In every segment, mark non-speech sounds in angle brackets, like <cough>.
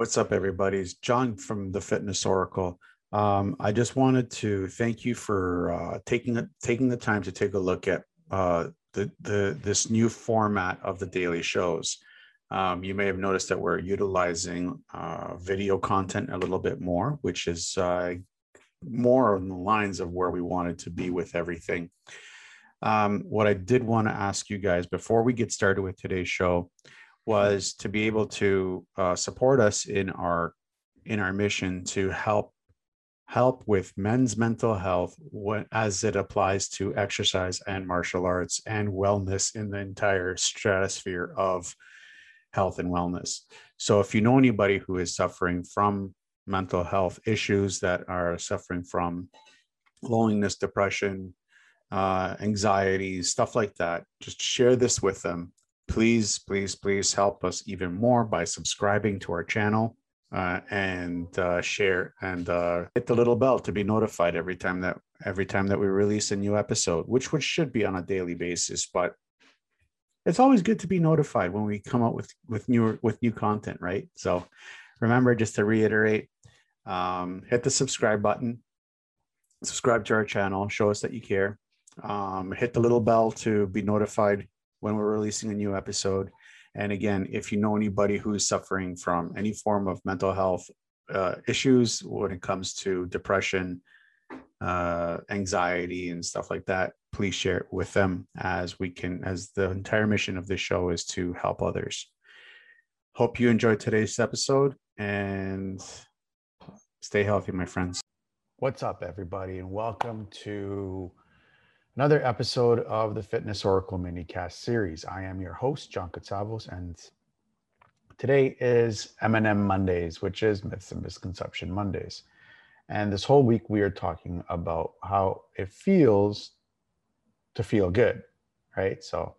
What's up, everybody? It's John from the Fitness Oracle. Um, I just wanted to thank you for uh, taking taking the time to take a look at uh, the the this new format of the daily shows. Um, you may have noticed that we're utilizing uh, video content a little bit more, which is uh, more on the lines of where we wanted to be with everything. Um, what I did want to ask you guys before we get started with today's show was to be able to uh, support us in our in our mission to help help with men's mental health as it applies to exercise and martial arts and wellness in the entire stratosphere of health and wellness. So if you know anybody who is suffering from mental health issues that are suffering from loneliness, depression, uh, anxiety, stuff like that, just share this with them please, please, please help us even more by subscribing to our channel uh, and uh, share and uh, hit the little bell to be notified every time that every time that we release a new episode, which which should be on a daily basis. But it's always good to be notified when we come out with with new with new content, right? So remember, just to reiterate, um, hit the subscribe button, subscribe to our channel, show us that you care. Um, hit the little bell to be notified when we're releasing a new episode. And again, if you know anybody who's suffering from any form of mental health uh, issues when it comes to depression, uh, anxiety, and stuff like that, please share it with them as we can, as the entire mission of this show is to help others. Hope you enjoyed today's episode and stay healthy, my friends. What's up, everybody, and welcome to another episode of the Fitness Oracle minicast series. I am your host, John Katsavos, and today is M&M Mondays, which is Myths and Misconception Mondays. And this whole week, we are talking about how it feels to feel good, right? So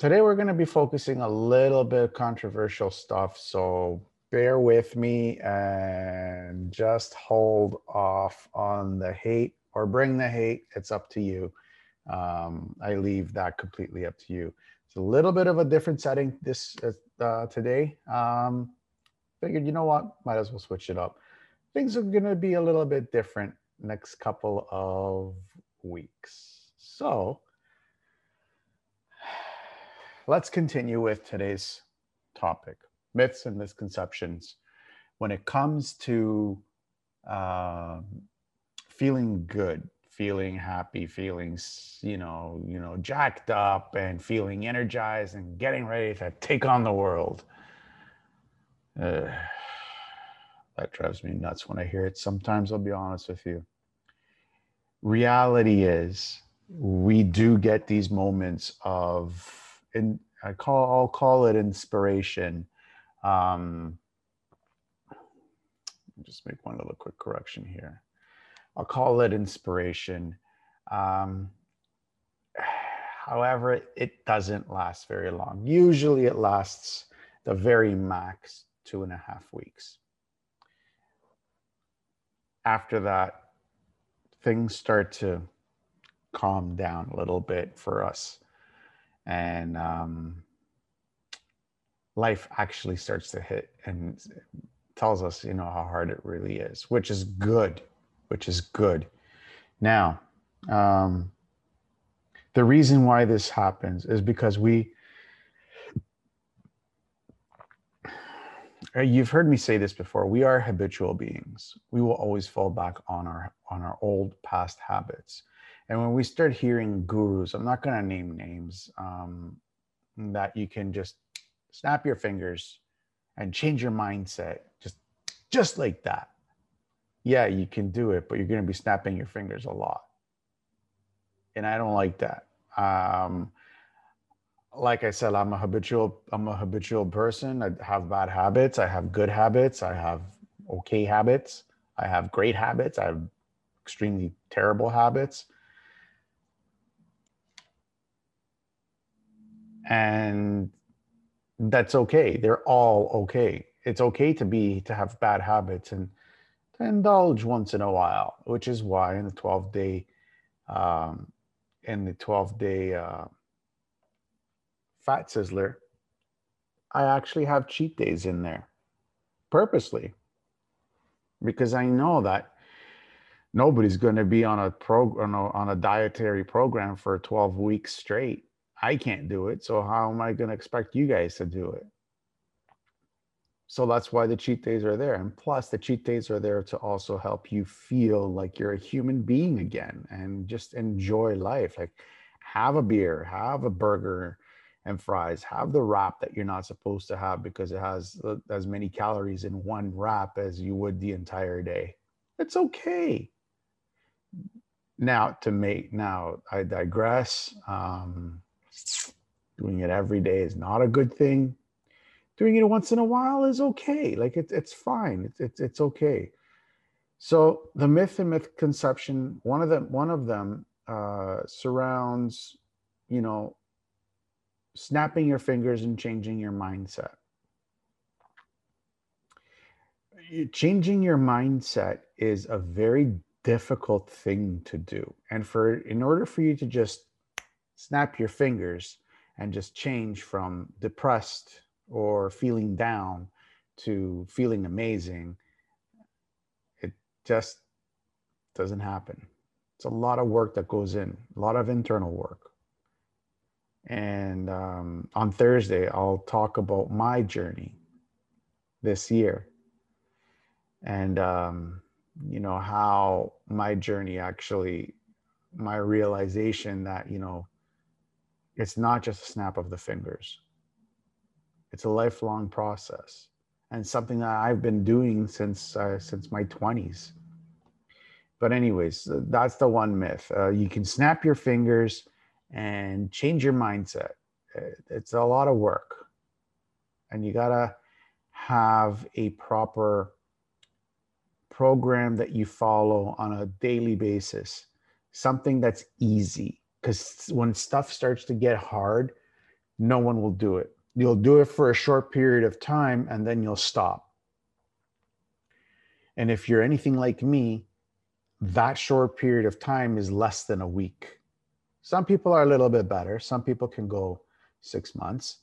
today, we're going to be focusing a little bit controversial stuff. So bear with me and just hold off on the hate or bring the hate. It's up to you. Um, I leave that completely up to you. It's a little bit of a different setting this uh, today. Um, figured, you know what, might as well switch it up. Things are going to be a little bit different next couple of weeks. So let's continue with today's topic myths and misconceptions when it comes to um, feeling good feeling happy feeling you know you know jacked up and feeling energized and getting ready to take on the world. Uh, that drives me nuts when i hear it. Sometimes i'll be honest with you. Reality is we do get these moments of and i call i'll call it inspiration. Um just make one little quick correction here I'll call it inspiration. Um, however, it doesn't last very long. Usually it lasts the very max two and a half weeks. After that, things start to calm down a little bit for us. And um, life actually starts to hit and tells us, you know, how hard it really is, which is good which is good. Now, um, the reason why this happens is because we, uh, you've heard me say this before we are habitual beings. We will always fall back on our on our old past habits. And when we start hearing gurus i'm not going to name names um, that you can just snap your fingers and change your mindset just just like that yeah, you can do it, but you're going to be snapping your fingers a lot. And I don't like that. Um, like I said, I'm a habitual, I'm a habitual person. I have bad habits. I have good habits. I have okay habits. I have great habits. I have extremely terrible habits. And that's okay. They're all okay. It's okay to be, to have bad habits and, to indulge once in a while, which is why in the 12 day, um, in the 12 day uh, fat sizzler, I actually have cheat days in there purposely because I know that nobody's going to be on a program on a dietary program for 12 weeks straight. I can't do it. So how am I going to expect you guys to do it? So that's why the cheat days are there. And plus, the cheat days are there to also help you feel like you're a human being again and just enjoy life. Like, have a beer, have a burger and fries, have the wrap that you're not supposed to have because it has as many calories in one wrap as you would the entire day. It's okay. Now, to make, now I digress. Um, doing it every day is not a good thing doing it once in a while is okay. Like it's it's fine. It's it's it's okay. So the myth and myth conception, one of them, one of them uh, surrounds, you know, snapping your fingers and changing your mindset. Changing your mindset is a very difficult thing to do. And for in order for you to just snap your fingers and just change from depressed or feeling down to feeling amazing, it just doesn't happen. It's a lot of work that goes in, a lot of internal work. And um, on Thursday, I'll talk about my journey this year and, um, you know, how my journey actually, my realization that, you know, it's not just a snap of the fingers it's a lifelong process and something that I've been doing since uh, since my 20s. But anyways, that's the one myth. Uh, you can snap your fingers and change your mindset. It's a lot of work. And you got to have a proper program that you follow on a daily basis. Something that's easy because when stuff starts to get hard, no one will do it You'll do it for a short period of time and then you'll stop. And if you're anything like me, that short period of time is less than a week. Some people are a little bit better. Some people can go six months.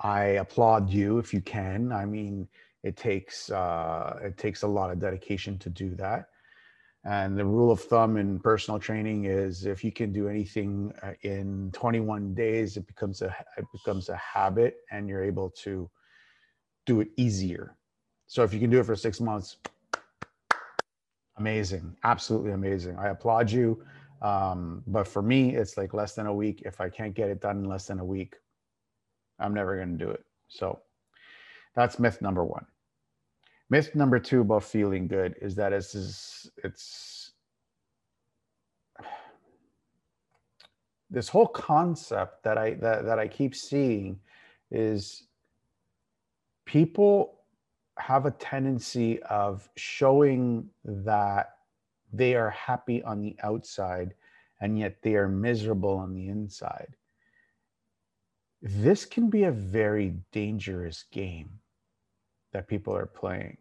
I applaud you if you can. I mean, it takes uh, it takes a lot of dedication to do that. And the rule of thumb in personal training is if you can do anything uh, in 21 days, it becomes a it becomes a habit, and you're able to do it easier. So if you can do it for six months, amazing, absolutely amazing. I applaud you. Um, but for me, it's like less than a week. If I can't get it done in less than a week, I'm never going to do it. So that's myth number one myth number two about feeling good is that it's it's this whole concept that I that, that I keep seeing is people have a tendency of showing that they are happy on the outside and yet they are miserable on the inside. This can be a very dangerous game that people are playing.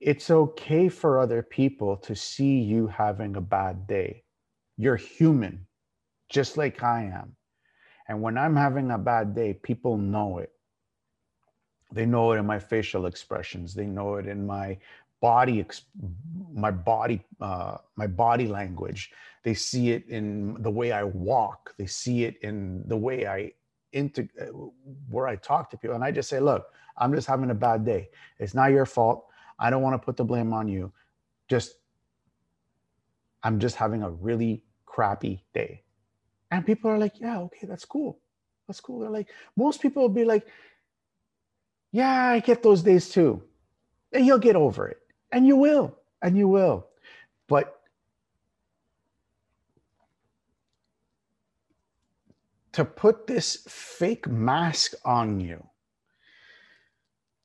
It's okay for other people to see you having a bad day. You're human, just like I am. And when I'm having a bad day, people know it. They know it in my facial expressions. They know it in my body, my body, uh, my body language. They see it in the way I walk. They see it in the way I into uh, where I talk to people. And I just say, look, I'm just having a bad day. It's not your fault. I don't want to put the blame on you. Just, I'm just having a really crappy day. And people are like, yeah, okay, that's cool. That's cool. They're like, most people will be like, yeah, I get those days too. And you'll get over it. And you will. And you will. But to put this fake mask on you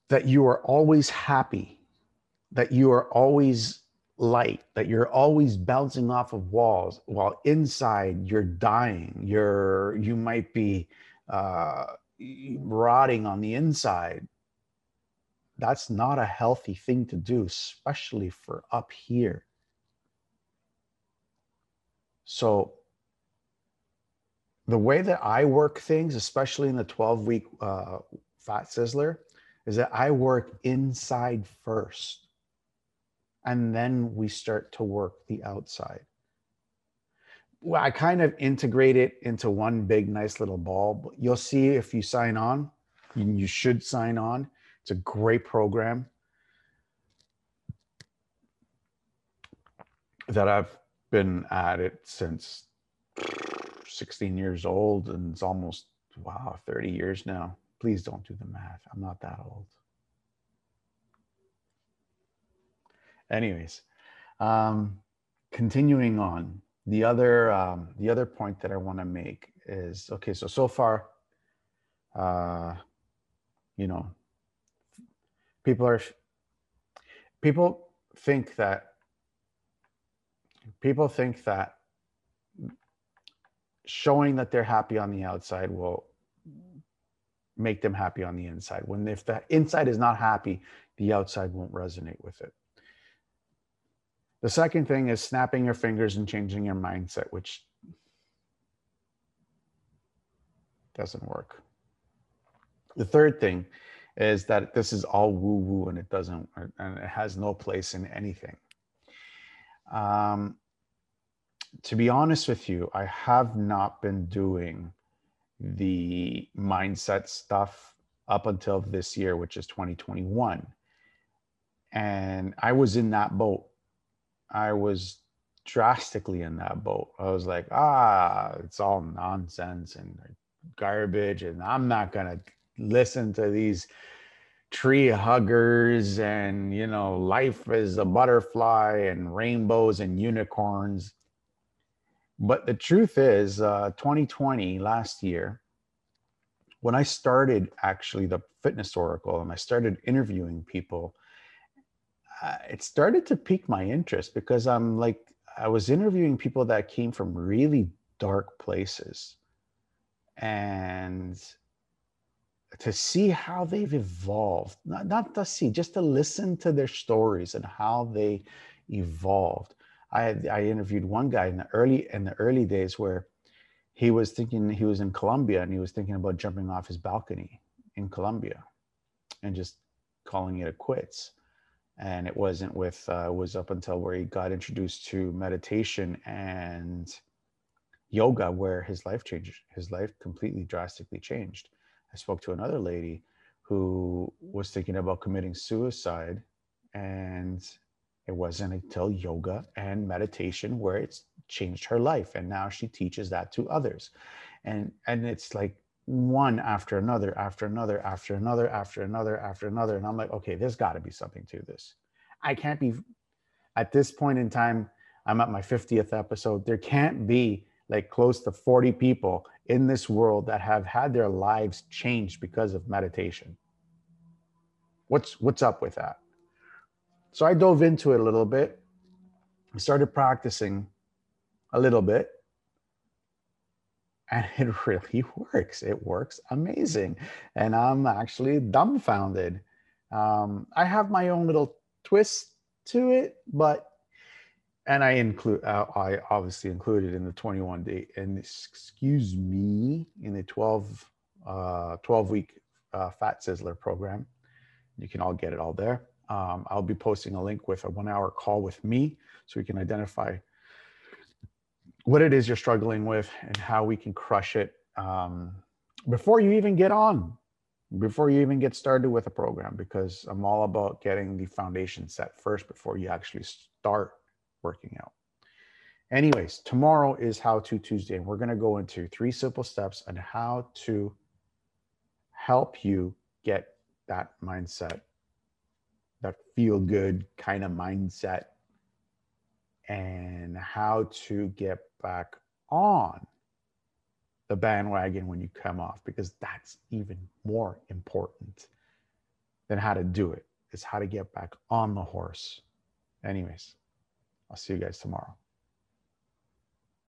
that you are always happy, that you are always light, that you're always bouncing off of walls while inside you're dying. You're you might be uh, rotting on the inside. That's not a healthy thing to do, especially for up here. So the way that I work things, especially in the 12 week uh, Fat Sizzler, is that I work inside first. And then we start to work the outside. Well, I kind of integrate it into one big, nice little ball. You'll see if you sign on, you should sign on. It's a great program that I've been at it since 16 years old and it's almost wow 30 years now. Please don't do the math. I'm not that old. Anyways um continuing on the other um the other point that i want to make is okay so so far uh you know people are people think that people think that showing that they're happy on the outside will make them happy on the inside. When if the inside is not happy, the outside won't resonate with it. The second thing is snapping your fingers and changing your mindset, which doesn't work. The third thing is that this is all woo woo and it doesn't, and it has no place in anything. Um, to be honest with you, I have not been doing the mindset stuff up until this year, which is 2021. And I was in that boat. I was drastically in that boat. I was like, ah, it's all nonsense and garbage. And I'm not going to listen to these tree huggers and, you know, life is a butterfly and rainbows and unicorns. But the truth is, uh, 2020, last year, when I started actually the Fitness Oracle and I started interviewing people, uh, it started to pique my interest because I'm like, I was interviewing people that came from really dark places. And to see how they've evolved, not, not to see, just to listen to their stories and how they evolved. I I interviewed one guy in the early in the early days where he was thinking he was in Colombia and he was thinking about jumping off his balcony in Colombia and just calling it a quits. And it wasn't with uh, was up until where he got introduced to meditation and yoga where his life changed his life completely drastically changed. I spoke to another lady who was thinking about committing suicide and it wasn't until yoga and meditation where it's changed her life. And now she teaches that to others. And, and it's like one after another, after another, after another, after another, after another. And I'm like, okay, there's got to be something to this. I can't be at this point in time. I'm at my 50th episode. There can't be like close to 40 people in this world that have had their lives changed because of meditation. What's what's up with that? So I dove into it a little bit. I started practicing a little bit. And <laughs> it really works. It works amazing. And I'm actually dumbfounded. Um, I have my own little twist to it, but and I include uh, I obviously included in the 21 day and excuse me in the 12 uh, 12 week uh, Fat Sizzler program. You can all get it all there. Um, I'll be posting a link with a one hour call with me so we can identify what it is you're struggling with and how we can crush it um, before you even get on, before you even get started with a program, because I'm all about getting the foundation set first before you actually start working out. Anyways, tomorrow is How To Tuesday, and we're going to go into three simple steps on how to help you get that mindset that feel good kind of mindset and how to get back on the bandwagon when you come off because that's even more important than how to do it is how to get back on the horse. Anyways i'll see you guys tomorrow